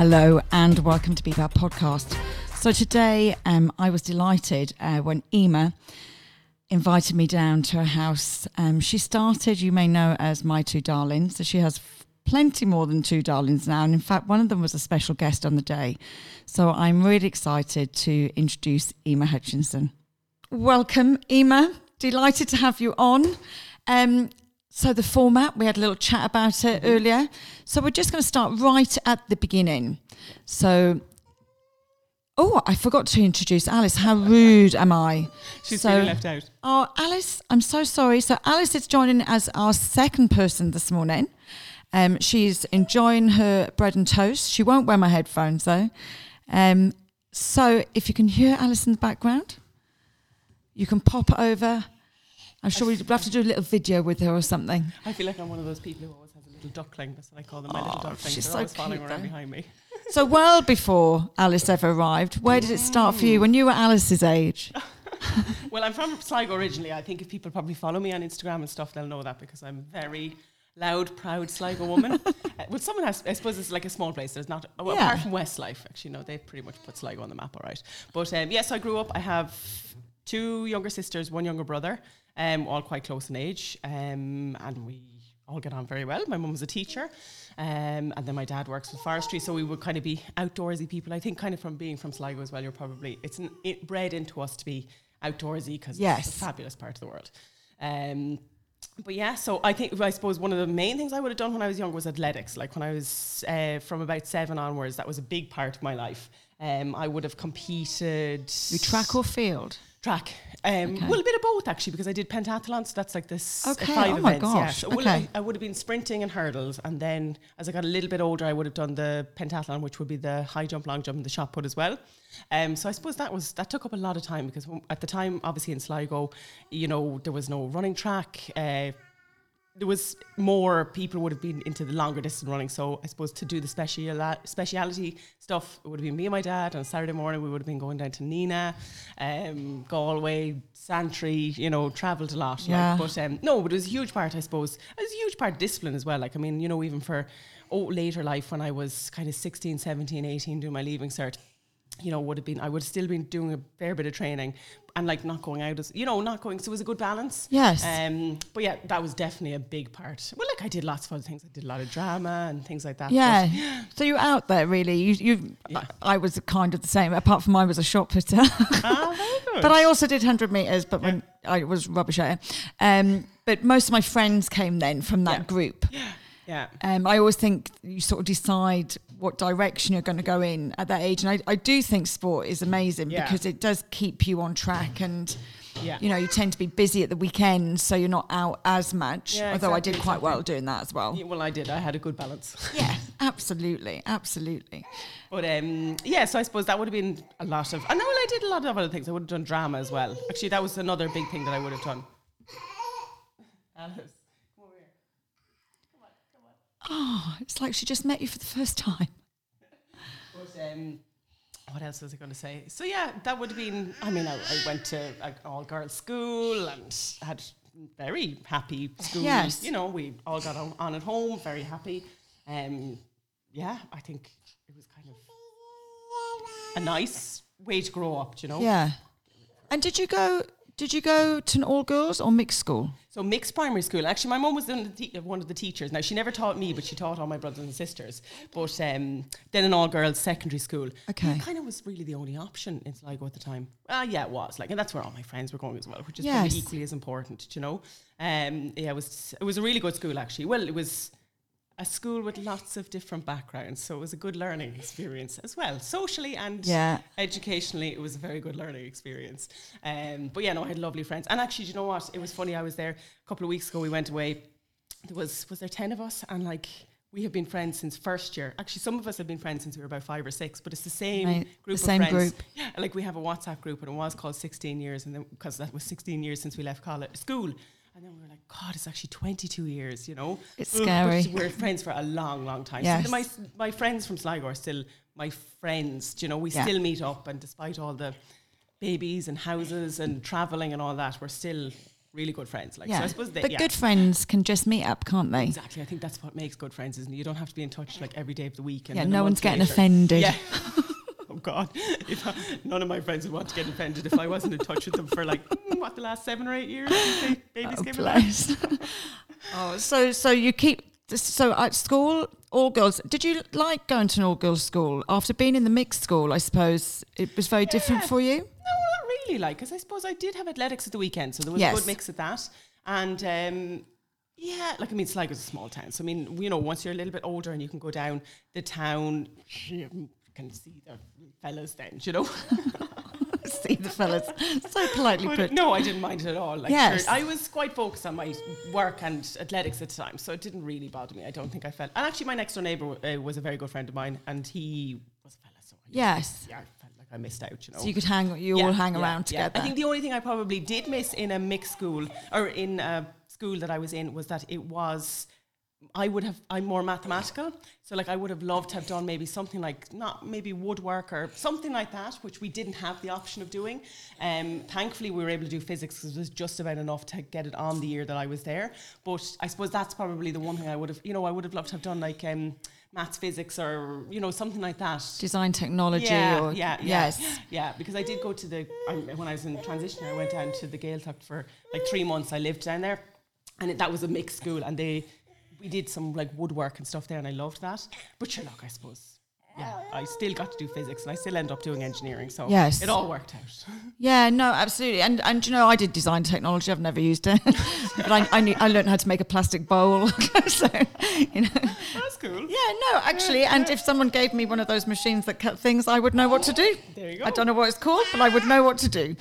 Hello and welcome to Be Bad Podcast. So today um, I was delighted uh, when Eimear invited me down to her house. Um, she started, you may know, as My Two Darlings. So she has plenty more than two darlings now. And in fact, one of them was a special guest on the day. So I'm really excited to introduce Eimear Hutchinson. Welcome, Eimear. Delighted to have you on. Um, so the format, we had a little chat about it earlier. So we're just going to start right at the beginning. So, oh, I forgot to introduce Alice. How rude am I? She's so, left out. Oh, Alice, I'm so sorry. So Alice is joining as our second person this morning. Um, she's enjoying her bread and toast. She won't wear my headphones though. Um, so if you can hear Alice in the background, you can pop over. I'm sure we'd have to do a little video with her or something. I feel like I'm one of those people who always has a little duckling. That's what I call them, my little Oh, ducklings. she's They're so always following around behind me. So well before Alice ever arrived, where did it start for you when you were Alice's age? Well, I'm from Sligo originally. I think if people probably follow me on Instagram and stuff, they'll know that because I'm very loud, proud Sligo woman. uh, well, someone has, I suppose it's like a small place. There's not, well, Yeah. apart from Westlife, actually, no, they've pretty much put Sligo on the map, all right. But um, yes, I grew up. I have two younger sisters, one younger brother, um, all quite close in age. Um, and we all get on very well. My mum was a teacher. Um, and then my dad works with forestry, so we would kind of be outdoorsy people. I think, kind of from being from Sligo as well, you're probably it's an, it bred into us to be outdoorsy because Yes. it's a fabulous part of the world. Um, but yeah, so I think I suppose one of the main things I would have done when I was younger was athletics. Like when I was uh, from about seven onwards, that was a big part of my life. Um, I would have competed You track or field? Track. Um, Okay. Well, a bit of both actually, because I did pentathlon, so that's like this Okay, five oh my events. Yeah. gosh, well, okay. I, I would have been sprinting and hurdles, and then as I got a little bit older, I would have done the pentathlon, which would be the high jump, long jump, and the shot put as well. Um, so I suppose that was that took up a lot of time because at the time, obviously in Sligo, you know, there was no running track. Uh, there was more people would have been into the longer distance running. So I suppose to do the special speciality stuff, it would have been me and my dad. On Saturday morning, we would have been going down to Nenagh, um, Galway, Santry. You know, travelled a lot. Yeah. Like, but um, no, but it was a huge part. I suppose it was a huge part of discipline as well. Like I mean, you know, even for oh, later life when I was kind of 16, 17, 18, doing my leaving cert you know, would have been I would have still been doing a fair bit of training and like not going out as you know, not going so it was a good balance. Yes. Um but yeah, that was definitely a big part. Well like I did lots of other things. I did a lot of drama and things like that. Yeah. So you're out there really. You, you Yeah. I was kind of the same. Apart from I was a shot putter, good. but I also did hundred meters. But when I was rubbish at it. Um, but most of my friends came then from that group. Yeah. yeah. Um, I always think you sort of decide what direction you're going to go in at that age, and I, I do think sport is amazing Yeah. because it does keep you on track and. Yeah. You know, you tend to be busy at the weekends, so you're not out as much. Yeah, although I did quite exactly. well doing that as well. Yeah, well I did. I had a good balance. Yeah, absolutely, absolutely. But um, yeah, so I suppose that would have been a lot of. I know I did a lot of other things. I would have done drama as well. Actually, that was another big thing that I would have done. Alice, come over here. Oh, it's like she just met you for the first time. But um, what else was I going to say? So yeah, that would have been. I mean, I, I went to an all girls school and had very happy school. Yes. You know, we all got on, on at home, very happy. Um, yeah, I think it was kind of a nice way to grow up. You know. Yeah. And did you go? Did you go to an all girls or mixed school? So mixed primary school. Actually, my mum was one of, the te- one of the teachers. Now she never taught me, but she taught all my brothers and sisters. But um, then an all girls secondary school. Okay. Kind of was really the only option in Sligo at the time. Ah, yeah, it was like, and that's where all my friends were going as well, which is Yes. probably equally as important. do You know. Um, yeah, it was it was a really good school actually. Well, it was a school with lots of different backgrounds, so it was a good learning experience as well, socially and Yeah. educationally, it was a very good learning experience. Um, but yeah, no, I had lovely friends. And actually, do you know what? It was funny. I was there a couple of weeks ago. We went away. There was was there ten of us, and like we have been friends since first year. Actually, some of us have been friends since we were about five or six. But it's the same Right, group the same friends. group. Yeah, like we have a WhatsApp group, and it was called Sixteen Years, and then because that was sixteen years since we left college school. And then we were like, God, it's actually 22 years, you know? It's scary. but We're friends for a long, long time. Yes. So my, my friends from Sligo are still my friends, you know? We Yeah. still meet up, and despite all the babies and houses and traveling and all that, we're still really good friends. Like, yeah. so I suppose they, but yeah. good friends can just meet up, can't they? Exactly. I think that's what makes good friends, isn't it? You don't have to be in touch like every day of the week. And Yeah, no one's getting later- offended. Yeah. God, if I, none of my friends would want to get offended if I wasn't in touch with them for like mm, what the last seven or eight years babies Oh, came oh, so so you keep so at school all girls. Did you like going to an all girls school after being in the mixed school? I suppose it was very different for you. No, not really. Like, because I suppose I did have athletics at the weekend, so there was Yes. a good mix of that. And um, yeah, like I mean, Sligo's a small town, so I mean, you know, once you're a little bit older and you can go down the town, can see the fellas. Then, you know. See the fellas so politely But put. no, I didn't mind it at all. Like, Yes. sure, I was quite focused on my work and athletics at the time, so it didn't really bother me. I don't think I felt. And actually, my next door neighbour uh, was a very good friend of mine, and he was a fella, so I Yes. yeah, I felt like I missed out. You know, So you could hang, you Yeah, all hang yeah, around yeah. together. I think the only thing I probably did miss in a mixed school or in a school that I was in was that it was. I would have. I'm more mathematical, so like I would have loved to have done maybe something like not maybe woodwork or something like that, which we didn't have the option of doing. Um, thankfully, we were able to do physics because it was just about enough to get it on the year that I was there. But I suppose that's probably the one thing I would have. You know, I would have loved to have done like um, maths, physics, or you know something like that. Design technology Yeah, or yeah, yeah, yes. yeah. Because I did go to the I, when I was in transition, I went down to the Gaeltacht for like three months. I lived down there, and it, that was a mixed school, and they we did some like woodwork and stuff there, and I loved that. But sure, look, I suppose. Yeah, I still got to do physics, and I still end up doing engineering. So Yes. it all worked out. Yeah, no, absolutely. And and you know, I did design technology. I've never used it, but I I, knew, I learned how to make a plastic bowl. so you know, That's cool. yeah, no, actually. And if someone gave me one of those machines that cut things, I would know what to do. There you go. I don't know what it's called, but I would know what to do.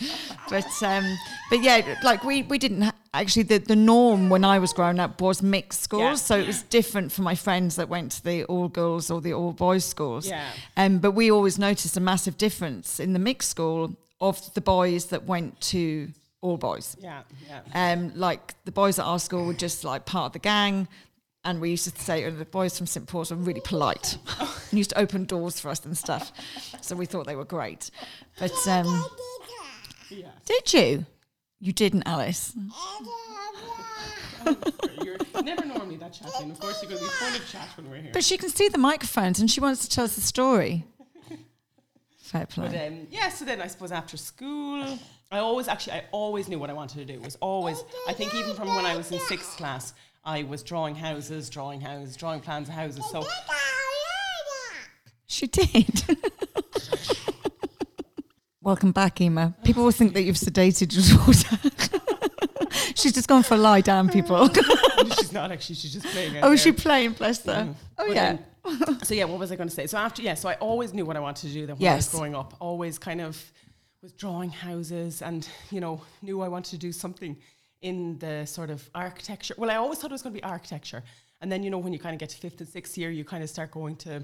But um, but yeah, like we we didn't actually the the norm when I was growing up was mixed schools, Yeah. so it was different for my friends that went to the all girls or the all boys schools. Yeah. Um, but we always noticed a massive difference in the mixed school of the boys that went to all boys. Yeah, yeah. Um, like the boys at our school were just like part of the gang. And we used to say, oh, the boys from St. Paul's were really polite and used to open doors for us and stuff. So we thought they were great. But um, yeah. did you? You didn't, Alice. You're never normally that chatty, and of course you're going to be full of chat when we're here. But she can see the microphones and she wants to tell us the story. Fair play. But um, yeah, so then I suppose after school, I always actually I always knew what I wanted to do. It was always I think even from when I was in sixth class, I was drawing houses, drawing houses, drawing plans of houses. So She did. Welcome back, Eimear. People will think that you've sedated your daughter. She's just gone for a lie down, people. she's not actually; she's just playing. out oh, is she playing? Bless her. Oh, But, yeah. um, so yeah, what was I going to say? So after yeah, so I always knew what I wanted to do. Then when I was Yes. growing up, always kind of was drawing houses, and you know knew I wanted to do something in the sort of architecture. Well, I always thought it was going to be architecture, and then you know when you kind of get to fifth and sixth year, you kind of start going to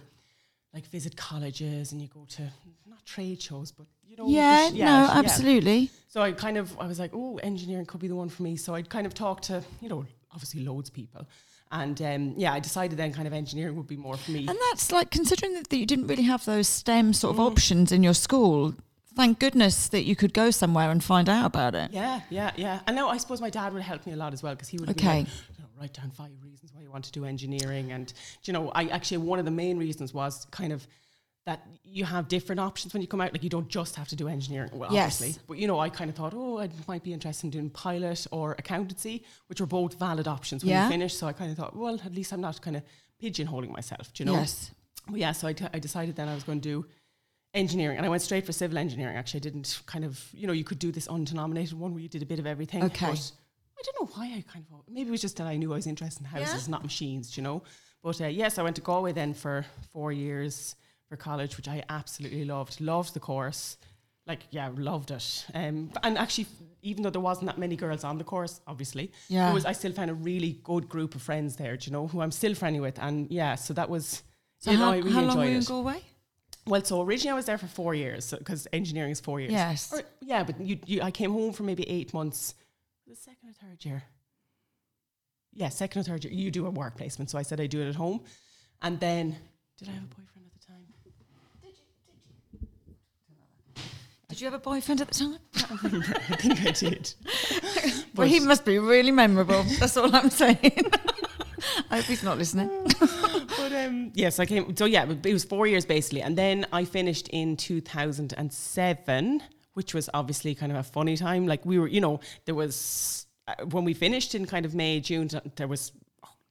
like visit colleges, and you go to not trade shows, but you know, Yeah, sh- no, yeah. absolutely. So I kind of I was like, oh, engineering could be the one for me. So I'd kind of talk to you know obviously loads of people, and um, yeah, I decided then kind of engineering would be more for me. And that's like considering that you didn't really have those STEM sort Mm. of options in your school. Thank goodness that you could go somewhere and find out about it. Yeah, yeah, yeah. And now I suppose my dad would help me a lot as well because he would Okay. like, you know, write down five reasons why you want to do engineering. And, you know, I actually, one of the main reasons was kind of that you have different options when you come out. Like, you don't just have to do engineering, well, Yes. obviously. But, you know, I kind of thought, oh, I might be interested in doing pilot or accountancy, which are both valid options when Yeah. you finish. So I kind of thought, well, at least I'm not kind of pigeonholing myself, do you know? Yes. Well, yeah, so I, t- I decided then I was going to do engineering and I went straight for civil engineering. Actually, I didn't kind of, you know, you could do this undenominated one where you did a bit of everything. Okay. But I don't know why I kind of, maybe it was just that I knew I was interested in houses, Yeah. not machines, do you know. But uh, yes, I went to Galway then for four years for college, which I absolutely loved. Loved the course. Like, yeah, loved it. Um, and actually, even though there wasn't that many girls on the course, obviously, Yeah. was, I still found a really good group of friends there, do you know, who I'm still friendly with. And yeah, so that was, So you know, how, I really how long were you in. Galway? Well, so originally I was there for four years because engineering is four years. Yes. Or, yeah, but you, you, I came home for maybe eight months. The second or third year. Yeah, second or third year. You do a work placement, so I said I do it at home, and then did I have a boyfriend at the time? I Did you have a boyfriend at the time? I think I did. well, he must be really memorable. That's all I'm saying. I hope he's not listening. but um, yes, I came. So yeah, it was four years basically, and then I finished in 2007, which was obviously kind of a funny time. Like we were, you know, there was uh, when we finished in kind of May, June, there was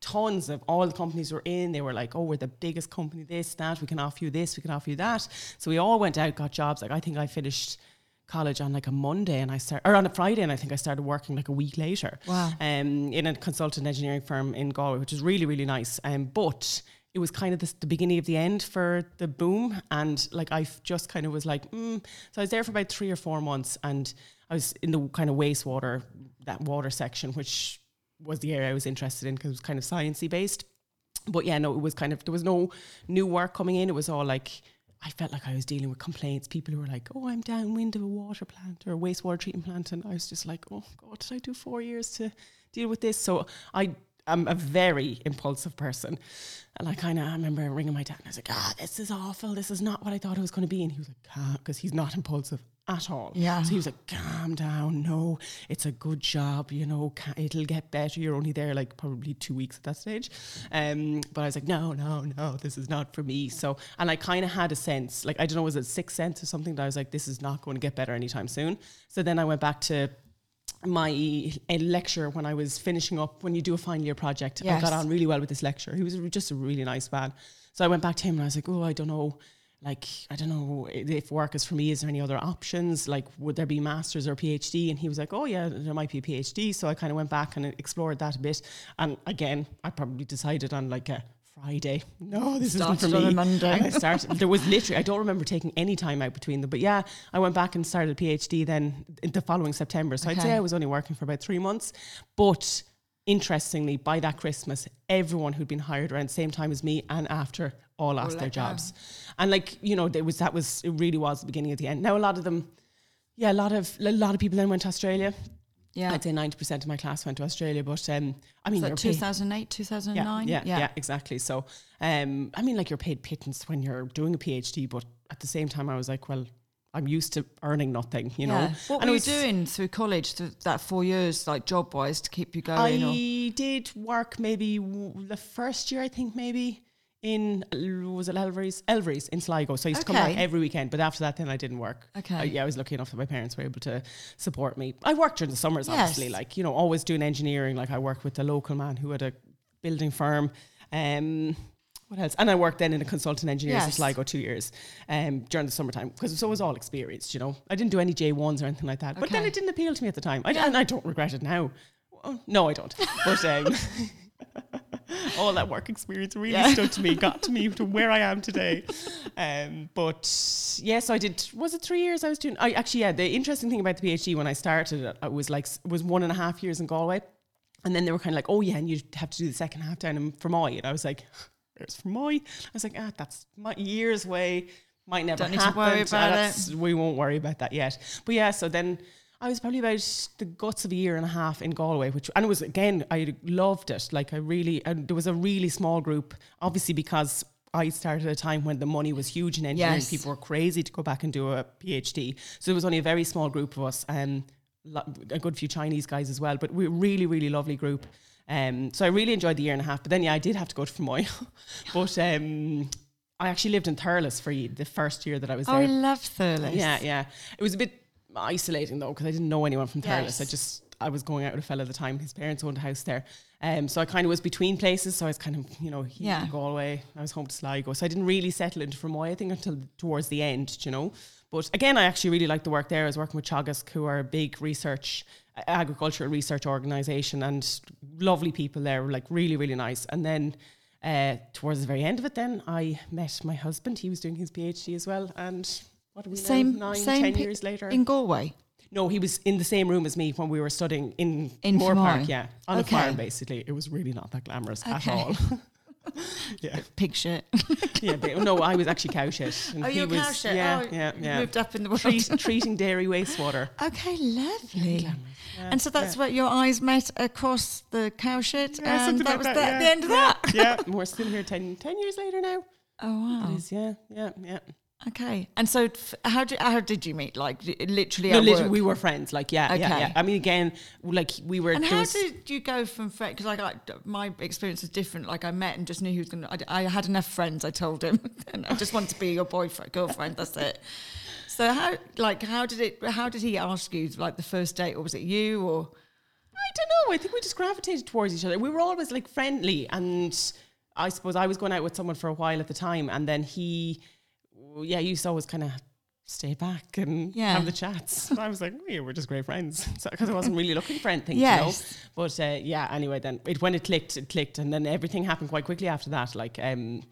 tons of all the companies were in. They were like, "Oh, we're the biggest company. This, that. We can offer you this. We can offer you that." So we all went out, got jobs. Like I think I finished college on like a Monday and I started, or on a Friday and I think I started working like a week later. Wow. Um, in a consultant engineering firm in Galway, which is really really nice. Um, but it was kind of this, the beginning of the end for the boom, and like I just kind of was like, mm. so I was there for about three or four months, and I was in the kind of wastewater that water section, which was the area I was interested in because it was kind of sciencey based. But yeah, no, it was kind of there was no new work coming in. It was all like I felt like I was dealing with complaints. People who were like, "Oh, I'm downwind of a water plant or a wastewater treatment plant," and I was just like, "Oh God, did I do four years to deal with this?" So I am a very impulsive person, and I kind of I remember ringing my dad and I was like, "Ah, this is awful. This is not what I thought it was going to be." And he was like, "Because he's not impulsive." At all. Yeah. So he was like, calm down. No, it's a good job. You know, it'll get better. You're only there like probably two weeks at that stage. Um, but I was like, no, no, no, this is not for me. So, and I kind of had a sense, like, I don't know, was it sixth sense or something that I was like, this is not going to get better anytime soon. So then I went back to my a lecturer when I was finishing up, when you do a final year project. Yes. I got on really well with this lecturer. He was just a really nice man. So I went back to him and I was like, oh, I don't know like I don't know if work is for me. Is there any other options? Like, would there be masters or PhD? And he was like, oh yeah, there might be a PhD. So I kind of went back and explored that a bit. And again, I probably decided on like a Friday. No, this Started isn't for on me. a Monday. And I started. there was literally I don't remember taking any time out between them. But yeah, I went back and started a PhD then in the following September. So I'd say I was only working for about three months, but. Interestingly, by that Christmas, everyone who'd been hired around the same time as me and after all lost let their go. jobs. And like, you know, there was that was it really was the beginning of the end. Now a lot of them yeah, a lot of a lot of people then went to Australia. Yeah. I'd say ninety percent of my class went to Australia, but um I mean Was you're that paid- 2008, 2009? yeah, yeah, yeah, exactly. So, um, I mean, like you're paid pittance when you're doing a PhD, but at the same time, I was like, well, I'm used to earning nothing, you know. What And were you doing through college, through that four years, like job wise, to keep you going? or? I did work maybe w- the first year, I think maybe in was it Elvery's Elvery's in Sligo. So I used to come back every weekend, but after that, then I didn't work. Okay. I, yeah, I was lucky enough that my parents were able to support me. I worked during the summers, Yes. obviously, like you know, always doing engineering. Like I worked with a local man who had a building firm. Um, what else? And I worked then in a consultant engineers in Sligo two years um, during the summertime because it was all experienced, you know. I didn't do any J1s or anything like that. But then it didn't appeal to me at the time. I, And I don't regret it now. No, I don't. But um, all that work experience really Yeah. stood to me, got to me to where I am today. Um, but yes, I did. Was it three years I was doing? I actually, yeah. The interesting thing about the PhD when I started it, I was like, was one and a half years in Galway, and then they were kind of like, oh yeah, and you have to do the second half down in Fermoy, and I was like, there's Fermoy. I was like, ah, that's my years away. Might never Don't need to happen. worry Uh, about it. We won't worry about that yet. But yeah, so then. I was probably about the guts of a year and a half in Galway, which and it was again I loved it. Like I really and there was a really small group, obviously because I started at a time when the money was huge in engineering. Yes. People were crazy to go back and do a PhD. So there was only a very small group of us, um, lo- a good few Chinese guys as well. But we were really, really lovely group. Um, so I really enjoyed the year and a half. But then yeah, I did have to go to Fermoy. but um, I actually lived in Thurles for the first year that I was Oh, there. I love Thurles. Yeah, yeah. It was a bit isolating though because I didn't know anyone from Thurles. Yes. I just I was going out with a fella at the time. His parents owned a house there, um. So I kind of was between places. So I was kind of you know he Yeah. Galway. I was home to Sligo. So I didn't really settle into Fermoy. I think until towards the end, you know. But again, I actually really liked the work there. I was working with Teagasc, who are a big research, agricultural research organisation, and lovely people there, like really, really nice. And then uh, towards the very end of it, then I met my husband. He was doing his PhD as well, and what are we Same, now? Nine, same ten years later. in Galway. no, he was in the same room as me when we were studying in, In Moore Fermoy. Park. Yeah, on Okay. a farm. Basically, it was really not that glamorous at all. yeah, Pig shit. yeah. But no, I was actually cow shit. and Oh, he you're was, cow shit. Yeah, oh, yeah, yeah. Moved up in the world. Treat, treating dairy wastewater. Okay, lovely. Yeah, and so that's yeah. where your eyes met across the cow shit, Yeah, and that like was that, the, yeah, the end of that. Yeah, we're still here 10, 10 years later now. Oh wow! Is, yeah, yeah, yeah. Okay. And so, f- how did how did you meet? Like literally No, literally, work? we were friends. Like, yeah, yeah, Okay. yeah. I mean, again, like we were. And how did you go from friend? Because like I, my experience was different. Like I met and just knew he was gonna. I, I had enough friends. I told him, and I just wanted to be your boyfriend, girlfriend. That's it. So how like how did it? How did he ask you like the first date, or was it you or? I don't know. I think we just gravitated towards each other. We were always like friendly, and I suppose I was going out with someone for a while at the time, and then he, yeah, used to always kind of stay back and Yeah. have the chats. I was like, yeah, we're just great friends, because I wasn't really looking for anything, Yes. you know. But uh, yeah, anyway, then it, when it clicked, it clicked, and then everything happened quite quickly after that. Like, um,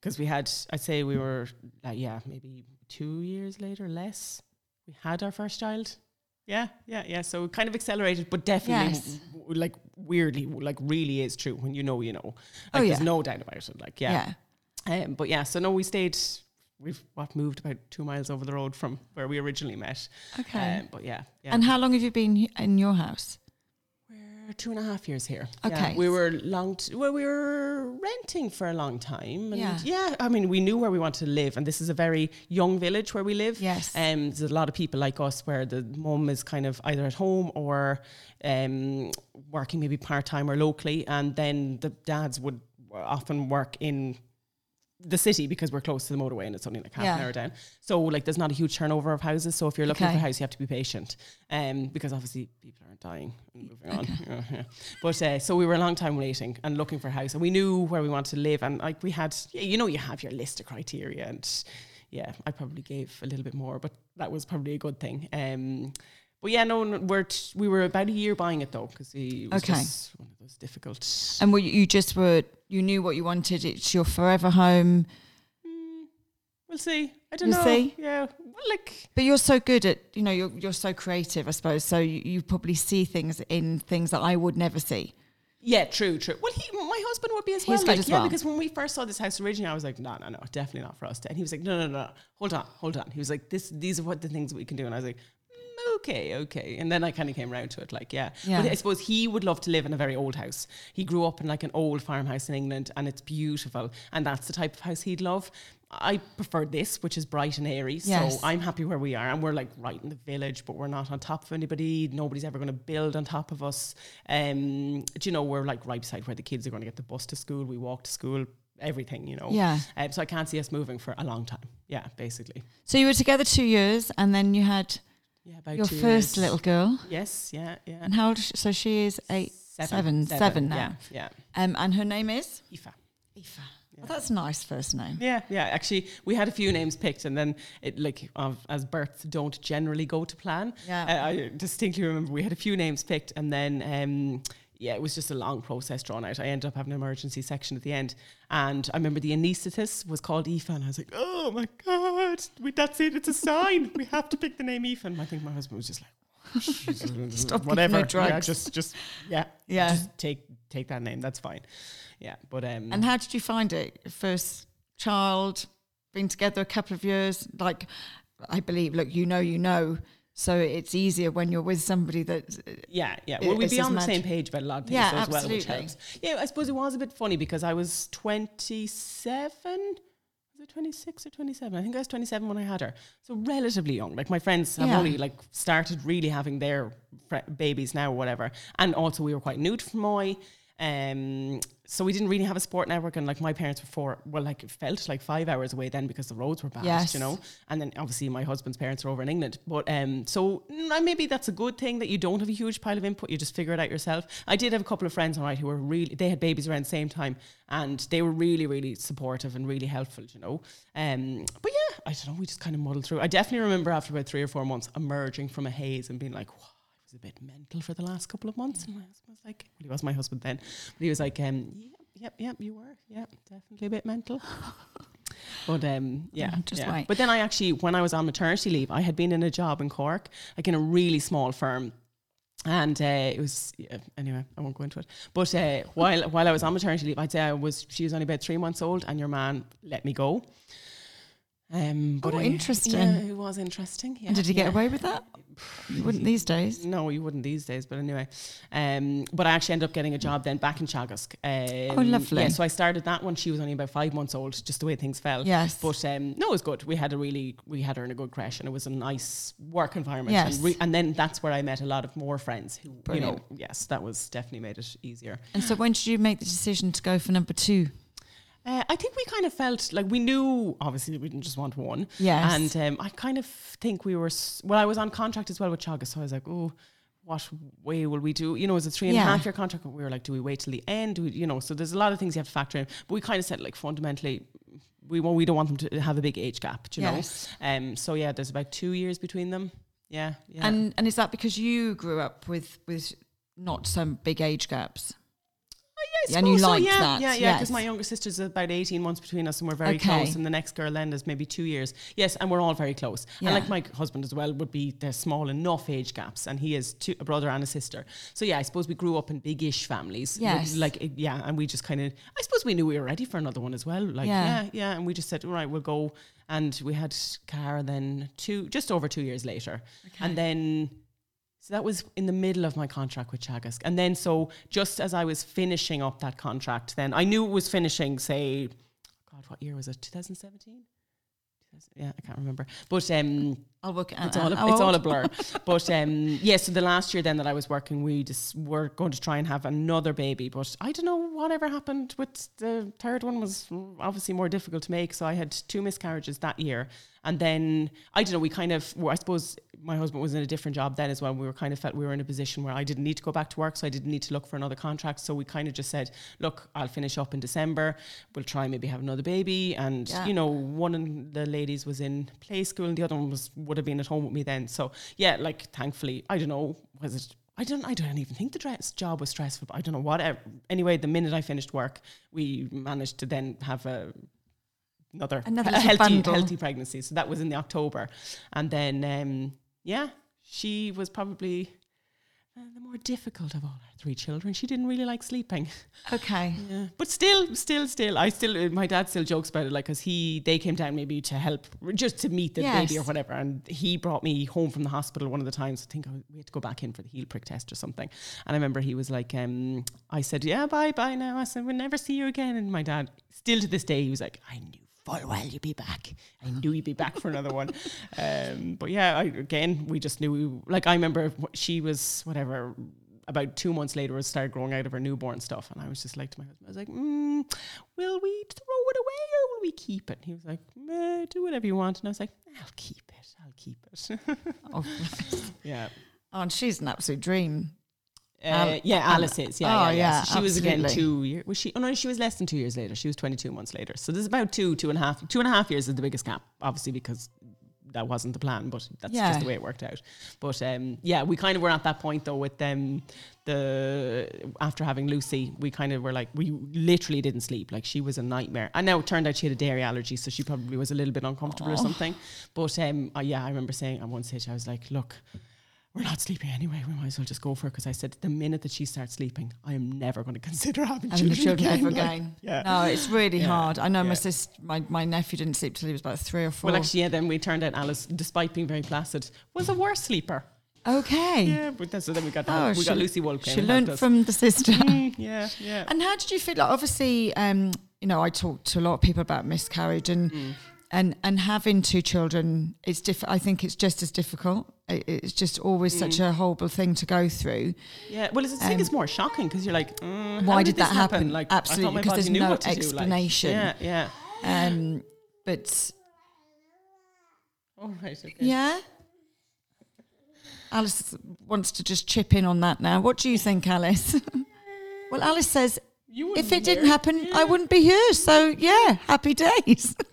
because we had, I'd say we were, uh, yeah, maybe two years later, less. We had our first child. Yeah, yeah, yeah. So it kind of accelerated, but definitely, Yes. w- w- like weirdly, like really is true. When you know, you know. Like Oh, yeah. there's no doubt about it. Like yeah. Um, but yeah, so no, we stayed. We've what moved about two miles over the road from where we originally met. Okay. Um, but yeah, yeah. And how long have you been in your house? we're two and a half years here. Okay. Yeah, we were long. T- well, we were renting for a long time. And Yeah. yeah. I mean, we knew where we wanted to live, and this is a very young village where we live. Yes. Um, there's a lot of people like us where the mum is kind of either at home or um, working maybe part time or locally, and then the dads would often work in the city because we're close to the motorway and it's only like half an hour down. So like there's not a huge turnover of houses. So if you're looking Okay. for a house, you have to be patient. Um, because obviously people aren't dying and moving on. Yeah, yeah. But uh, so we were a long time waiting and looking for a house and we knew where we wanted to live and like we had yeah, you know you have your list of criteria and yeah, I probably gave a little bit more, but that was probably a good thing. Um but yeah, no, we're t- we were about a year buying it though because it was Okay. one of those difficult. And were you, you just were you knew what you wanted? It's your forever home. We'll see. I don't We'll know. see. Yeah, well, like But you're so good at you know you're you're so creative, I suppose. So you, you probably see things in things that I would never see. Yeah, true, true. Well, he, my husband would be as He's well. Like, as yeah, well. because when we first saw this house originally, I was like, no, no, no, definitely not for us. And he was like, no, no, no, hold on, hold on. He was like, this, these are what the things we can do. And I was like, mm, okay, okay. And then I kind of came around to it, like, yeah. Yeah. But I suppose he would love to live in a very old house. He grew up in like an old farmhouse in England, and it's beautiful. And that's the type of house he'd love. I prefer this, which is bright and airy. Yes. So I'm happy where we are, and we're like right in the village, but we're not on top of anybody. Nobody's ever going to build on top of us. Um, do you know we're like right beside where the kids are going to get the bus to school. We walk to school, everything. You know. Yeah. Um, so I can't see us moving for a long time. Yeah, basically. So you were together two years, and then you had Yeah, about your first years. little girl. Yes. Yeah. Yeah. And how old? Is she? So she is eight, seven, seven now. Yeah. yeah. Um, and her name is. Aoife. Aoife. Well, that's a nice first name. Yeah, yeah. Actually, we had a few names picked, and then it like of, as births don't generally go to plan. Yeah. Uh, I distinctly remember we had a few names picked, and then um, yeah, it was just a long process drawn out. I ended up having an emergency section at the end, and I remember the anaesthetist was called Aoife, and I was like, oh my god, we, that's it, it's a sign. we have to pick the name Aoife. And I think my husband was just like. Stop whatever her yeah, just just yeah Yeah. just take take that name that's fine yeah but um And how did you find it? First child, been together a couple of years. Like, I believe. Look, you know, you know. So it's easier when you're with somebody that. Uh, yeah, yeah. Well, we'd be on the same page about a lot of things Yeah, as well, which absolutely. helps. Yeah, I suppose it was a bit funny because I was 27. Was it 26 or 27? I think I was 27 when I had her. So relatively young. Like my friends have Yeah. only like started really having their fr- babies now or whatever. And also we were quite new to Fermoy. Um, so we didn't really have a sport network, and like my parents were four, well, like it felt like five hours away then because the roads were bad, Yes. you know. And then obviously my husband's parents are over in England, but um, so mm, maybe that's a good thing that you don't have a huge pile of input. You just figure it out yourself. I did have a couple of friends, all right, who were really they had babies around the same time, and they were really, really supportive and really helpful, you know. Um, but yeah, I don't know, we just kind of muddled through. I definitely remember after about three or four months emerging from a haze and being like. "Whoa, I was a bit mental for the last couple of months. And my husband was like, well, he was my husband then, but he was like, um, yep, yep, yep, you were, yep, definitely a bit mental. But um, yeah, just yeah. wait. But then I actually, when I was on maternity leave, I had been in a job in Cork, like in a really small firm. And uh, it was yeah, anyway. I won't go into it. But uh, while while I was on maternity leave, I'd say I was she was only about three months old, and your man let me go. Um, but Oh, I- interesting. Yeah, it was interesting. Yeah, and did you get yeah. away with that? You wouldn't these days. No, you wouldn't these days. But anyway, um, but I actually ended up getting a job then back in Teagasc. Um, Oh, lovely. Yeah, so I started that one. She was only about five months old, just the way things fell. Yes. But um, no, it was good. We had a really, we had her in a good crash, and it was a nice work environment. Yes. And, re- and then that's where I met a lot of more friends who, Brilliant. you know, yes, that was definitely made it easier. And so when did you make the decision to go for number two? Uh, I think we kind of felt like we knew, obviously, we didn't just want one. Yes. And um, I kind of think we were, s- well, I was on contract as well with Teagasc, so I was like, oh, what way will we do? You know, it was a three and a Yeah. half year contract. And we were like, do we wait till the end? Do we, you know, so there's a lot of things you have to factor in. But we kind of said, like, fundamentally, we, want, we don't want them to have a big age gap, do you Yes. know? Um, so yeah, there's about two years between them. Yeah. yeah. And and is that because you grew up with with not some big age gaps? I and you suppose so, yeah, that, Yeah, yeah, because yes. my younger sister's about 18 months between us and we're very Okay. close. And the next girl, Linda's maybe two years. Yes, and we're all very close. Yeah. And like my husband as well would be, there's small enough age gaps. And he has two, a brother and a sister. So yeah, I suppose we grew up in big-ish families. Yes. Like, yeah, and we just kind of, I suppose we knew we were ready for another one as well. Like, Yeah. yeah, yeah. And we just said, all right, we'll go. And we had Cara then two, just over two years later. And then so that was in the middle of my contract with Teagasc. And then so just as I was finishing up that contract, then I knew it was finishing, say, God, what year was it? 2017? Yeah, I can't remember. But um, I'll it's all a, it's all a blur. but um, yeah, so the last year then that I was working, we just were going to try and have another baby. But I don't know whatever happened with the third one was obviously more difficult to make. So I had two miscarriages that year. And then I don't know, we kind of, well, I suppose my husband was in a different job then as well. We were kind of felt we were in a position where I didn't need to go back to work, so I didn't need to look for another contract. So we kind of just said, look, I'll finish up in December. We'll try maybe have another baby. And, Yeah. you know, one of the ladies was in play school and the other one was would have been at home with me then. So yeah, like thankfully, I don't know, was it I don't I don't even think the dress job was stressful, but I don't know what anyway, the minute I finished work, we managed to then have a another, Another a healthy bundle. healthy pregnancy. So that was in the October. And then um yeah, she was probably uh, the more difficult of all our three children. She didn't really like sleeping. Okay. Yeah, but still, still, still, I still, uh, my dad still jokes about it, like, cause he, they came down maybe to help, just to meet the baby or whatever, and he brought me home from the hospital one of the times. I think I, we had to go back in for the heel prick test or something, and I remember he was like, um, I said, yeah, bye, bye now. I said, we'll never see you again, and my dad, still to this day, he was like, I knew full well you'd be back. I knew you'd be back for another one. Um, but yeah, I, again, we just knew. We, like I remember she was whatever. About two months later, it started growing out of her newborn stuff, and I was just like to my husband, I was like, mm, "Will we throw it away or will we keep it?" He was like, eh, "Do whatever you want," and I was like, "I'll keep it. I'll keep it." Oh, yeah. oh, and she's an absolute dream. Uh, Al- yeah, Al- Alice is. Yeah, Oh, yeah, yeah. yeah, So she was again two years. Was she? Oh no, she was less than two years later. She was twenty-two months later. So there's about two, two and a half, two and a half years is the biggest gap, obviously because that wasn't the plan, but that's Yeah. just the way it worked out. But um, yeah, we kind of were at that point though with them. The after having Lucy, we kind of were like we literally didn't sleep. Like she was a nightmare. And now it turned out she had a dairy allergy, so she probably was a little bit uncomfortable or something. But um, uh, yeah, I remember saying at one stage I was like, look we're not sleeping anyway. We might as well just go for it because I said the minute that she starts sleeping, I am never going to consider having the children, children ever Like, again. yeah. No, it's really Yeah. hard. I know my sister, my, my nephew didn't sleep till he was about three or four. Well, actually, yeah. Then we turned out Alice, despite being very placid, was a worse sleeper. okay. Yeah, but then, so then we got Oh, we she- got Lucy Wolk. She learned from the sister. Mm, yeah, yeah. And how did you feel? Like, obviously, um, you know, I talked to a lot of people about miscarriage and Mm. And and having two children. It's diff- I think it's just as difficult. It, it's just always Mm. such a horrible thing to go through. Yeah, well, it's, I think Um, it's more shocking because you're like, mm, Why how did that happen? Like, Absolutely, because there's no to do, like. explanation. yeah, yeah. Um, but All right. Okay. yeah. Alice wants to just chip in on that now. What do you think, Alice? well, Alice says if it didn't happen, I wouldn't be here. So yeah, happy days.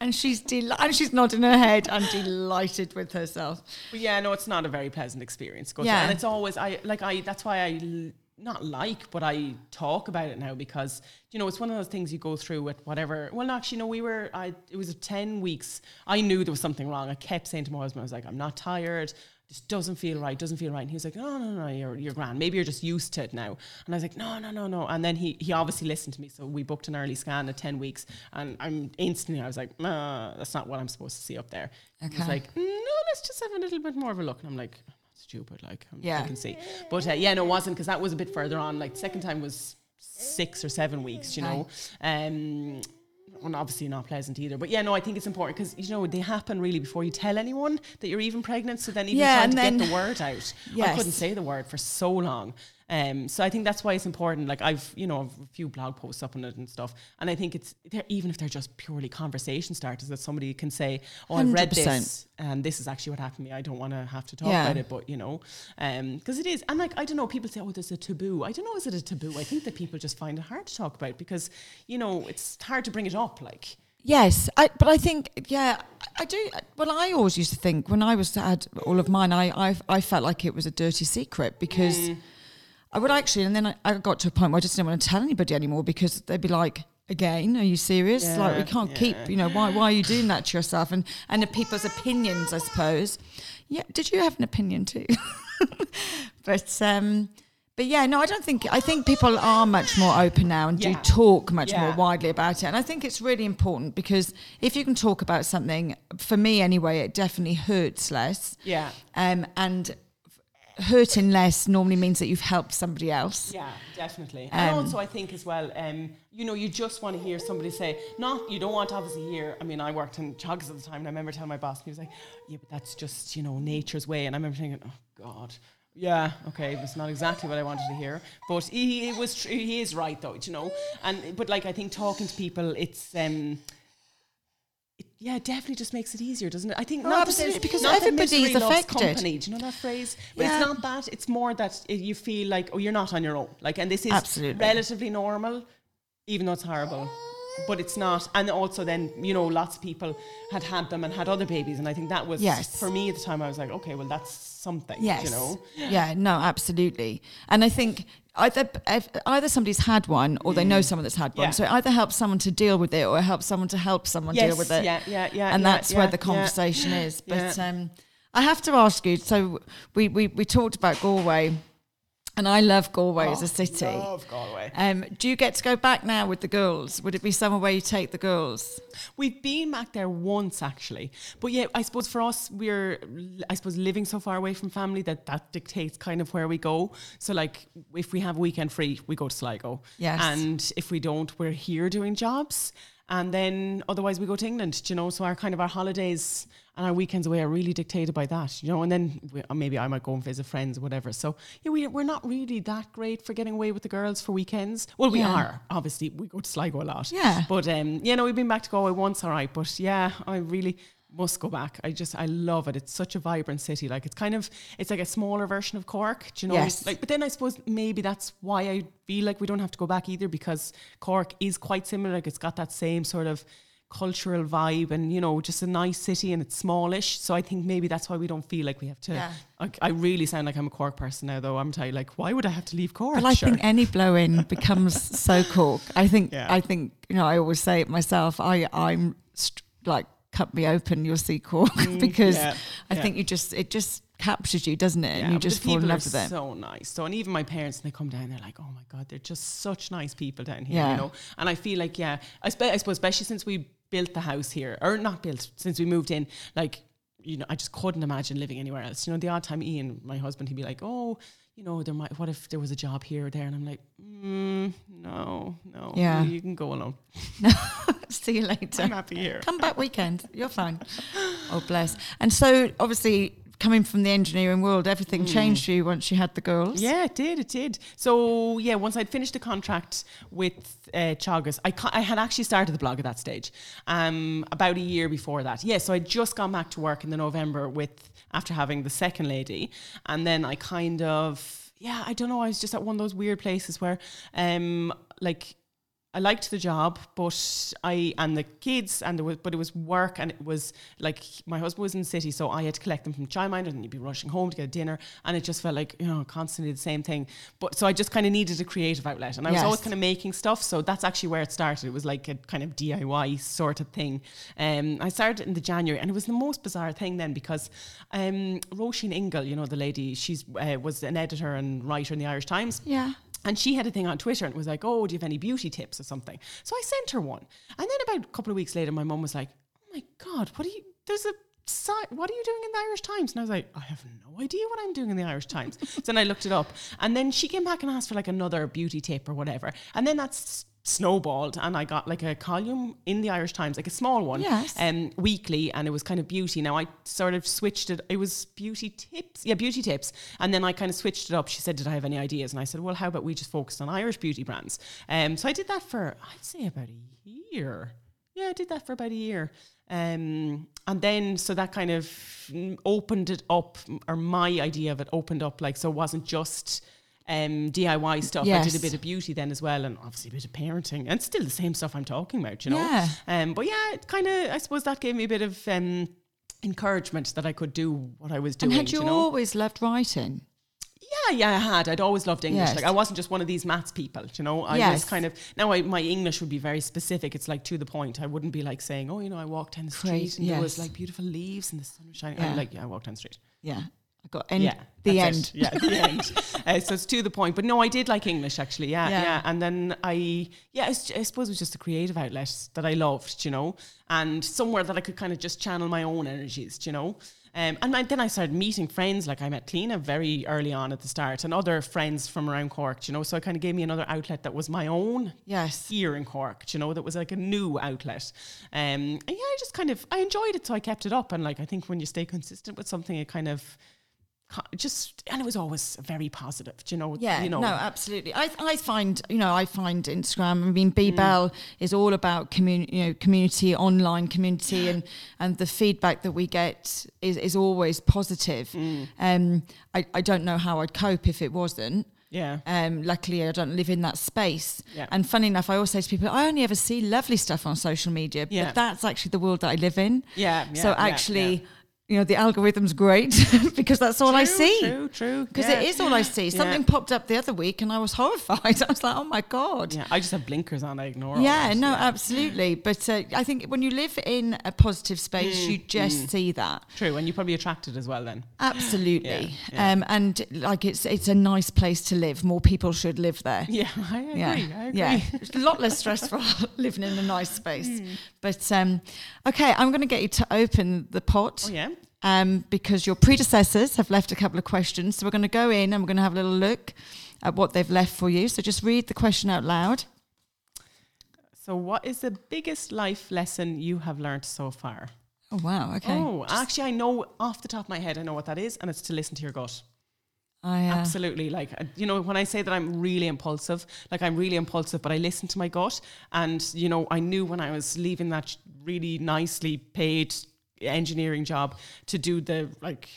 and she's del- and she's nodding her head and delighted with herself. But yeah, no, it's not a very pleasant experience. Go. Yeah. and it's always I like I. That's why I l- not like, but I talk about it now because you know it's one of those things you go through with whatever. Well, actually, no, we were. I it was ten weeks. I knew there was something wrong. I kept saying to my husband, I was like, I'm not tired. Just doesn't feel right, doesn't feel right. And he was like, no, no, no, you're, you're grand. Maybe you're just used to it now. And I was like, no, no, no, no. And then he, he obviously listened to me. So we booked an early scan at 10 weeks. And I'm instantly, I was like, nah, that's not what I'm supposed to see up there. Okay. like, no, let's just have a little bit more of a look. And I'm like, I'm not stupid. Like, I'm, Yeah. I can see. But uh, yeah, no, it wasn't because that was a bit further on. Like, the second time was six or seven weeks, you know. Um, well, obviously not pleasant either. But yeah, no, I think it's important because you know they happen really before you tell anyone that you're even pregnant. So then even Yeah, trying to then- get the word out, I couldn't say the word for so long. Um, so I think that's why it's important. Like I've, you know, a few blog posts up on it and stuff, and I think it's they're, even if they're just purely conversation starters that somebody can say, "Oh, I've read 100%. this, and this is actually what happened to me. I don't want to have to talk Yeah. about it, but you know, because it is." And like I don't know, people say, "Oh, there's a taboo." I don't know, is it a taboo? I think that people just find it hard to talk about because you know it's hard to bring it up. Like, Yes, I, but I think yeah, I I do. Well, I always used to think when I was had all of mine, I I, I felt like it was a dirty secret because Mm. I would actually, and then I, I got to a point where I just didn't want to tell anybody anymore because they'd be like. Again, are you serious? like we can't keep, you know, why why are you doing that to yourself? And and the people's opinions, I suppose. Yeah, did you have an opinion too? but um, but yeah, no, I don't think. I think people are much more open now and do talk much more widely about it. And I think it's really important because if you can talk about something, for me anyway, it definitely hurts less. yeah, Um, and hurting less normally means that you've helped somebody else. Yeah, definitely. and Um, also, I think as well, um, you know, you just want to hear somebody say, not, you don't want to obviously hear, I mean, I worked in Teagasc at the time, and I remember telling my boss, and he was like, yeah, but that's just, you know, nature's way. And I remember thinking, oh, God. Yeah, okay, it's not exactly what I wanted to hear, but he, he was tr- he is right though, you know. And but like I think talking to people, it's um, yeah, it definitely just makes it easier, doesn't it? I think Oh, not absolutely, because not that everybody is loves affected. Company. Do you know that phrase? But Yeah. it's not that. It's more that you feel like oh, you're not on your own. Like, and this is Absolutely. relatively normal, even though it's horrible. But it's not, and also then you know lots of people had had them and had other babies, and I think that was Yes. for me at the time. I was like, okay, well that's something, Yes. you know. Yeah, no, absolutely. And I think either if, either somebody's had one or they know someone that's had one. Mm. Yeah. So it either helps someone to deal with it or it helps someone to help someone deal with it. yeah, yeah, yeah, And yeah, that's where yeah, the yeah. conversation is. But um, I have to ask you. So we we, we talked about Galway, and I love Galway as a city. Oh, Love Galway. Um, do you get to go back now with the girls? Would it be somewhere where you take the girls? We've been back there once actually, but yeah, I suppose for us, we're I suppose living so far away from family that that dictates kind of where we go. So like, if we have weekend free, we go to Sligo. Yes. and if we don't, we're here doing jobs, and then otherwise we go to England. do You know, so our kind of our holidays and our weekends away are really dictated by that. You know, and then we, uh, maybe I might go and visit friends or whatever. So yeah, we we're not really that great for getting away with the girls for weekends. Well, we Yeah. are obviously. We go to Sligo a lot. Yeah. But um, yeah, no, we've been back to Galway once, all right. But yeah, I really must go back. I just I love it. It's such a vibrant city. Like it's kind of it's like a smaller version of Cork. Do you know? Yes. Like, but then I suppose maybe that's why I feel like we don't have to go back either because Cork is quite similar. Like it's got that same sort of cultural vibe and you know just a nice city and it's smallish so i think maybe that's why we don't feel like we have to Yeah. I, I really sound like i'm a cork person now though i'm telling you like why would i have to leave cork Well, I Sure. think any blow in becomes so cork. I think Yeah. I think you know I always say it myself. I I'm st- like cut me open, you'll see cork because Mm, yeah, I yeah. think you just it just captures you, doesn't it? Yeah, and you just the fall in love with it. So nice. So, and even my parents, when they come down, they're like, "Oh my god, they're just such nice people down here." Yeah. You know, and I feel like, yeah, I, spe- I suppose, especially since we built the house here, or not built, since we moved in, like, you know, I just couldn't imagine living anywhere else. You know, the odd time Ian, my husband, he'd be like, "Oh." You know, there might. What if there was a job here or there? And I'm like, mm, no, no. Yeah. you can go alone. See you later. I'm happy here. Come back weekend. You're fine. Oh bless. And so obviously coming from the engineering world, everything changed for you once you had the girls. Yeah, it did. It did. So yeah, once I'd finished the contract with uh, Teagasc, I ca- I had actually started the blog at that stage. Um, about a year before that. Yeah, so I'd just gone back to work in the November with after having the second lady, and then I kind of yeah, I don't know. I was just at one of those weird places where um like. I liked the job, but I and the kids and there was but it was work and it was like my husband was in the city, so I had to collect them from childminder and you'd be rushing home to get dinner and it just felt like, you know, constantly the same thing. But so I just kind of needed a creative outlet and I was always kind of making stuff. So that's actually where it started. It was like a kind of DIY sort of thing. Um, I started in the January and it was the most bizarre thing then because um, Roisin Ingle, you know, the lady, she's uh, was an editor and writer in the Irish Times. Yeah. And she had a thing on Twitter and it was like, Oh, do you have any beauty tips or something? So I sent her one. And then about a couple of weeks later, my mum was like, Oh my God, what are you, there's a, what are you doing in the Irish Times? And I was like, I have no idea what I'm doing in the Irish Times. so then I looked it up. And then she came back and asked for like another beauty tip or whatever. And then that's snowballed and I got like a column in the Irish Times, like a small one, Yes. um, weekly, and it was kind of beauty. Now I sort of switched it. It was beauty tips, yeah, beauty tips, and then I kind of switched it up. She said, "Did I have any ideas?" And I said, "Well, how about we just focused on Irish beauty brands?" Um, so I did that for I'd say about a year. Yeah, I did that for about a year. Um, and then so that kind of opened it up, or my idea of it opened up, like so it wasn't just um, DIY stuff. I did a bit of beauty then as well, and obviously a bit of parenting, and still the same stuff I'm talking about, you know. Yeah. Um, but yeah, it kind of I suppose that gave me a bit of um, encouragement that I could do what I was doing. And had you, you know? always loved writing? Yeah, yeah, I had. I'd always loved English. Yes. Like I wasn't just one of these maths people, you know. I was Yes. kind of now. I, my English would be very specific. It's like to the point. I wouldn't be like saying, "Oh, you know, I walked down the street Crazy, and there was like beautiful leaves and the sun was shining." Yeah. I'm like, "Yeah, I walked down the street." Yeah. I got end, yeah, the end. it. Yeah, the end. Uh, so it's to the point. But no, I did like English actually. Yeah, Yeah. yeah. And then I, yeah, it's, I suppose it was just a creative outlet that I loved, you know, and somewhere that I could kind of just channel my own energies, you know. Um, and I, then I started meeting friends. Like I met Cleena very early on at the start, and other friends from around Cork, you know. So it kind of gave me another outlet that was my own Yes. here in Cork, you know, that was like a new outlet. Um, and yeah, I just kind of I enjoyed it, so I kept it up. And like I think when you stay consistent with something, it kind of just and it was always very positive, do you know. Yeah, you know. no, absolutely. I, I find, you know, I find Instagram. I mean, B Mm. Is all about community, you know, community, online community, and and the feedback that we get is is always positive. Mm. Um, I I don't know how I'd cope if it wasn't. yeah, Um, luckily, I don't live in that space. Yeah. And funny enough, I always say to people, I only ever see lovely stuff on social media, Yeah. but that's actually the world that I live in. yeah, so yeah, yeah, actually. You know, the algorithm's great because that's all I see. True, true. Because yeah. it is all I see. Yeah. Something popped up the other week and I was horrified. I was like, oh my God. Yeah, I just have blinkers on. I ignore. Yeah, no, yeah. absolutely. But uh, I think when you live in a positive space, Mm, you just see that. True, and you probably attracted as well then. Absolutely. Yeah, yeah. Um, and like it's it's a nice place to live. More people should live there. Yeah, I agree. Yeah, I agree. yeah. It's a lot less stressful living in a nice space. Hmm. But um, okay, I'm going to get you to open the pot. Oh yeah. Um, because your predecessors have left a couple of questions. So we're going to go in and we're going to have a little look at what they've left for you. So just read the question out loud. So, what is the biggest life lesson you have learned so far? Oh, wow. Okay. Oh, actually, I know off the top of my head, I know what that is, and it's to listen to your gut. I, uh, Absolutely. Like, uh, you know, when I say that I'm really impulsive, like I'm really impulsive, but I listen to my gut. And, you know, I knew when I was leaving that really nicely paid engineering job to do the like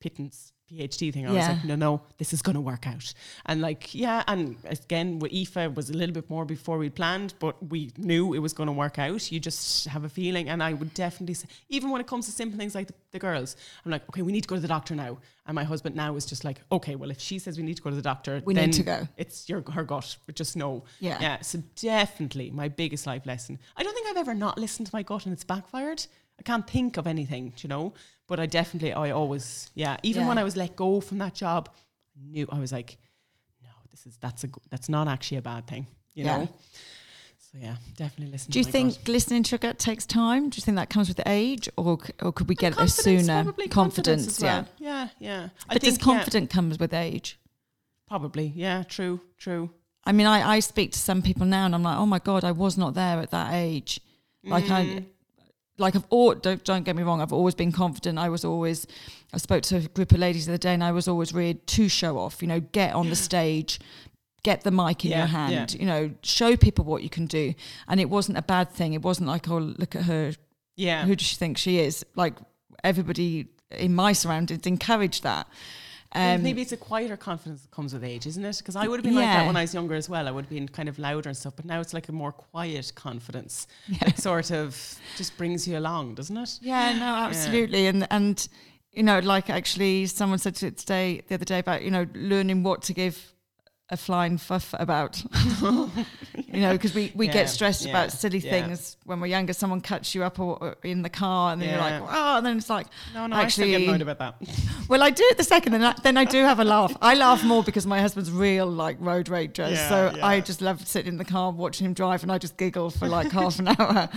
pittance PhD thing. I was like, no, no, this is going to work out. And like, yeah. And again, with Aoife was a little bit more before we planned, but we knew it was going to work out. You just have a feeling. And I would definitely say, even when it comes to simple things like the, the girls, I'm like, okay, we need to go to the doctor now. And my husband now is just like, okay, well, if she says we need to go to the doctor, We need to go. It's your her gut, but just know. Yeah. Yeah. So definitely my biggest life lesson. I don't think I've ever not listened to my gut and it's backfired. I can't think of anything, you know. But I definitely, I always, yeah. Even Yeah. when I was let go from that job, I knew I was like, no, this is that's a that's not actually a bad thing, you Yeah. know. So yeah, definitely listen. do you think listening to your gut takes time? Do you think that comes with age, or or could we get there sooner? Probably confidence, yeah. well. yeah, yeah. I But does think yeah, confidence comes with age? probably, yeah, true, true. I mean, I, I speak to some people now, and I'm like, oh my god, I was not there at that age. Like I, Mm. Like I've all don't, don't get me wrong, I've always been confident. I was always, I spoke to a group of ladies the other day, and I was always reared to show off. You know, get on the stage, get the mic in Yeah, your yeah. hand. You know, show people what you can do, and it wasn't a bad thing. It wasn't like, oh, look at her, Yeah, who does she think she is? Like everybody in my surroundings encouraged that. Um, Maybe it's a quieter confidence that comes with age, isn't it? Because I would have been like that when I was younger as well. I would have been kind of louder and stuff, but now it's like a more quiet confidence that sort of just brings you along, doesn't it? Yeah, no, absolutely. And and you know, like actually someone said to it today the other day about, you know, learning what to give a flying fuff about. you know, because we, we Yeah, get stressed yeah, about silly yeah. things when we're younger. Someone cuts you up or, or in the car and then you're like, oh, and then it's like, No, no, I still get annoyed about that. well, I do it the second, and I, then I do have a laugh. I laugh more because my husband's real like road Yeah, so. I just love sitting in the car watching him drive, and I just giggle for like half an hour.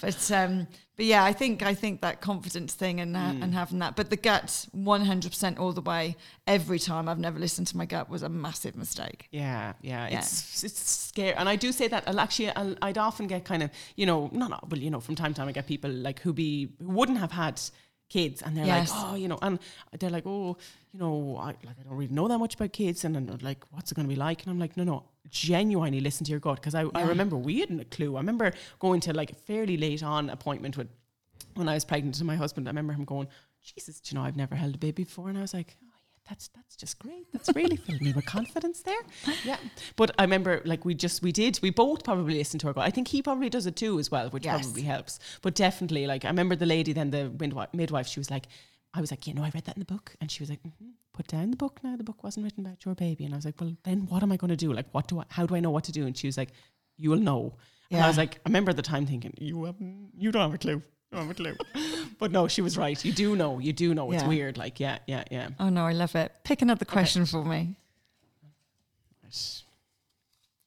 But um, but yeah, I think I think that confidence thing and uh, Mm. and having that, but the gut, one hundred percent all the way, every time. I've never listened to my gut was a massive mistake. Yeah, yeah, Yeah. it's it's scary, and I do say that. I'll actually, I'll, I'd often get kind of, you know, not not- well, you know, from time to time, I get people like who be who wouldn't have had kids, and they're Yes. like, oh, you know, and they're like, oh, you know, I like I don't really know that much about kids, and then like, what's it going to be like? And I'm like, no, no, genuinely listen to your gut, because I, I remember we hadn't a clue. I remember going to like a fairly late on appointment with when I was pregnant to my husband. I remember him going, Jesus, do you know, I've never held a baby before, and I was like. Yeah, That's that's just great. That's really filled me with confidence there. Yeah, but I remember like we just we did we both probably listened to gut. I think he probably does it too as well, which Yes. probably helps. But definitely, like I remember the lady then the midwife, midwife she was like, I was like, you know, I read that in the book, and she was like, mm-hmm, put down the book now. The book wasn't written about your baby, and I was like, well, then what am I going to do? Like, what do I? How do I know what to do? And she was like, you will know. And I was like, I remember at the time thinking, you have, you don't have a clue. You don't have a clue. but no, she was right. You do know. You do know. It's Yeah. weird. Like, yeah, yeah, yeah. Oh no, I love it. Pick another question for me.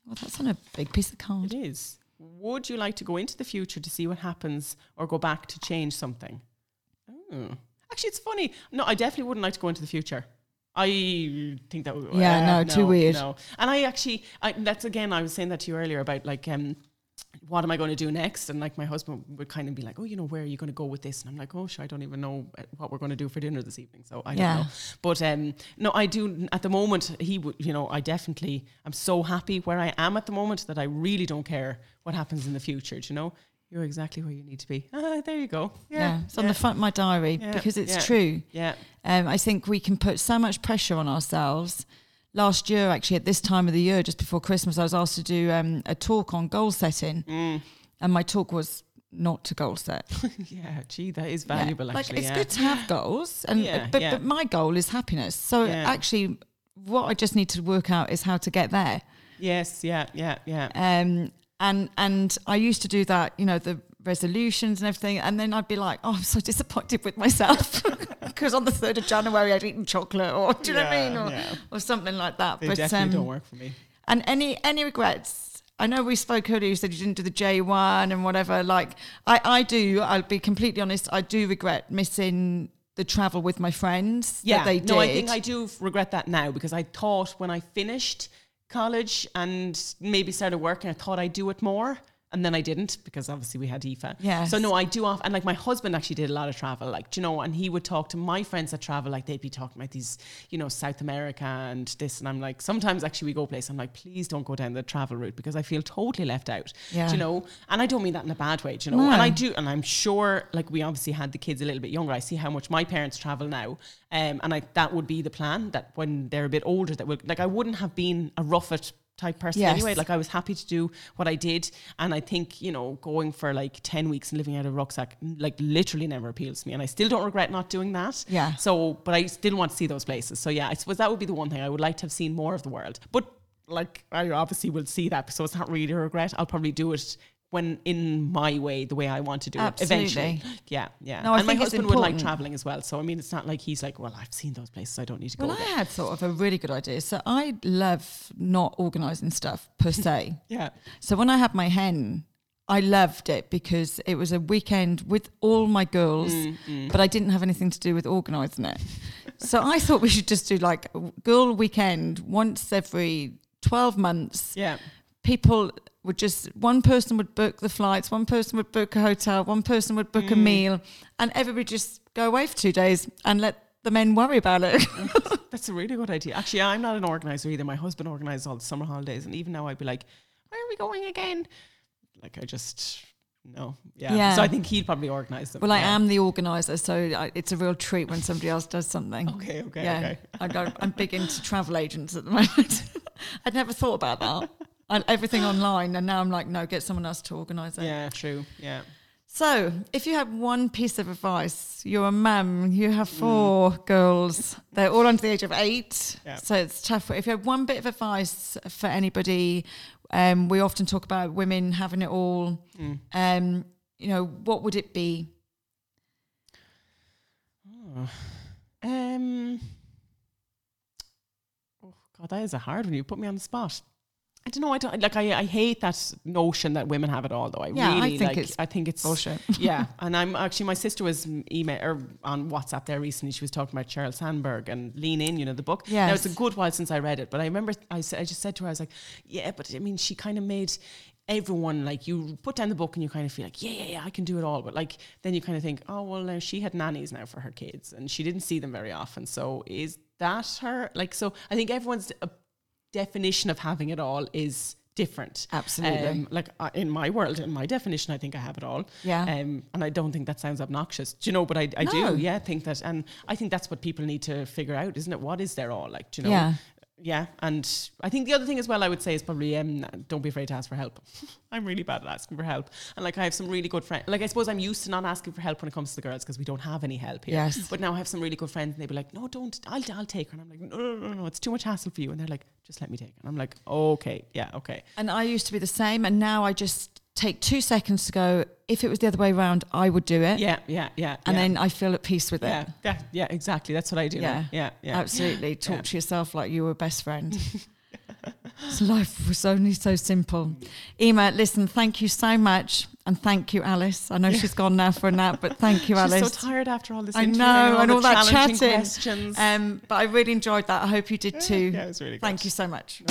Well, that's on a big piece of It card. is. Would you like to go into the future to see what happens or go back to change something? Oh. Actually, it's funny. No, I definitely wouldn't like to go into the future. I think that would. Yeah, uh, no, too weird. No, and I actually, I, that's again, I was saying that to you earlier about like, um, what am I going to do next? And like, my husband would kind of be like, "Oh, you know, where are you going to go with this?" And I'm like, "Oh, sure, I don't even know uh, what we're going to do for dinner this evening, so I Yeah. don't know." But um, no, I do. At the moment, he would. You know, I definitely. I'm so happy where I am at the moment that I really don't care what happens in the future. Do you know? You're exactly where you need to be. Ah, there you go. Yeah, Yeah, it's on the front of my diary Yeah, because it's yeah. true. yeah, Um, I think we can put so much pressure on ourselves. Last year, actually, at this time of the year, just before Christmas, I was asked to do um, a talk on goal setting, Mm. and my talk was not to goal set. yeah. Gee, that is Yeah. valuable. Like Actually, it's yeah. good to have goals, and Yeah, but, yeah. but my goal is happiness. So Yeah. actually, what I just need to work out is how to get there. Yes. Yeah. Yeah. Yeah. Um, and and I used to do that, you know, the resolutions and everything, and then I'd be like, oh, I'm so disappointed with myself because on the third of January I'd eaten chocolate, or do you know what I mean, or, yeah. or something like that. They but definitely um, don't work for me. and any any regrets? I know we spoke earlier. You said you didn't do the J one and whatever. Like I, I do. I'll be completely honest. I do regret missing the travel with my friends. Yeah, that they did. no, I think I do regret that now because I thought when I finished college and maybe started working, I thought I'd do it more. And then I didn't because obviously we had Aoife. Yeah. So no, I do off and like my husband actually did a lot of travel, like you know, and he would talk to my friends that travel, like they'd be talking about these, you know, South America and this, and I'm like, sometimes actually we go places. I'm like, please don't go down the travel route because I feel totally left out. Yeah. Do you know, and I don't mean that in a bad way, do you know, No. and I do, and I'm sure, like we obviously had the kids a little bit younger. I see how much my parents travel now, um, and I that would be the plan that when they're a bit older, that would like I wouldn't have been a rough it type person Yes. anyway. Like I was happy to do what I did, and I think you know going for like ten weeks and living out of a rucksack like literally never appeals to me, and I still don't regret not doing that. Yeah. So, but I still want to see those places. So yeah, I suppose that would be the one thing I would like to have seen more of the world, but. Like I obviously will see that, so it's not really a regret. I'll probably do it when in my way, the way I want to do Absolutely. it eventually. Yeah, yeah. No, I and my husband would like traveling as well. So I mean, it's not like he's like, well, I've seen those places, I don't need to go Well, I there. had sort of a really good idea. So I love not organising stuff per se. Yeah, So when I had my hen, I loved it because it was a weekend with all my girls, Mm, but I didn't have anything to do with organising it. so I thought we should just do like a girl weekend once every 12 months. yeah, People would just, one person would book the flights, one person would book a hotel, one person would book a Mm. meal, and everybody just go away for two days and let the men worry about it. that's a really good idea. Actually, I'm not an organizer either. My husband organizes all the summer holidays, and even now I'd be like, where are we going again? Like I just, no. Yeah. Yeah. So I think he'd probably organise them. Well, I yeah. am the organizer, so I, it's a real treat when somebody else does something. Okay, okay, yeah, okay. I go, I'm big into travel agents at the moment. I'd never thought about that. I, everything online, and now I'm like, no, get someone else to organise it. Yeah, true. Yeah. So, if you had one piece of advice, you're a mum, you have four girls, they're all under the age of eight, Yeah. so it's tough. If you had one bit of advice for anybody, um, we often talk about women having it all. Um, you know, what would it be? Um. Oh God, that is a hard one. You put me on the spot. I don't know. I don't like. I, I hate that notion that women have it all. Though I Yeah, I really think like. it's I think it's bullshit. yeah, and I'm actually my sister was email or on WhatsApp there recently. She was talking about Sheryl Sandberg and Lean In. You know the book. Yeah, Now it's a good while since I read it, but I remember I said I just said to her, I was like, yeah, but I mean, she kind of made everyone like you put down the book and you kind of feel like yeah yeah yeah I can do it all but like then you kind of think oh well now she had nannies now for her kids and she didn't see them very often so is that her like so I think everyone's definition of having it all is different Absolutely. um, like uh, in my world in my definition I think I have it all Yeah. um, and I don't think that sounds obnoxious do you know but I, I No. do yeah think that and I think that's what people need to figure out isn't it what is their all like do you know Yeah. Yeah, and I think the other thing as well I would say is probably um, don't be afraid to ask for help. I'm really bad at asking for help, and like I have some really good friends. Like I suppose I'm used to not asking for help when it comes to the girls because we don't have any help here. Yes. But now I have some really good friends, and they'd be like, "No, don't. I'll I'll take her." And I'm like, "No, no, no, no, it's too much hassle for you." And they're like, "Just let me take it." And I'm like, "Okay, yeah, okay." And I used to be the same, and now I just take two seconds to go. If it was the other way around, I would do it, Yeah, yeah, yeah. and yeah. then I feel at peace with it. yeah, yeah, yeah, exactly. That's what I do. Yeah. yeah, yeah. Absolutely. Talk Yeah. to yourself like you were best friend. So Life was only so simple. Eimear, listen, thank you so much. And thank you, Alice. I know she's gone now for a nap, but thank you, She's Alice. so tired after all this. I know, and the all that chatting. Questions. Um, but I really enjoyed that. I hope you did too. yeah, it was really good. Thank you so much.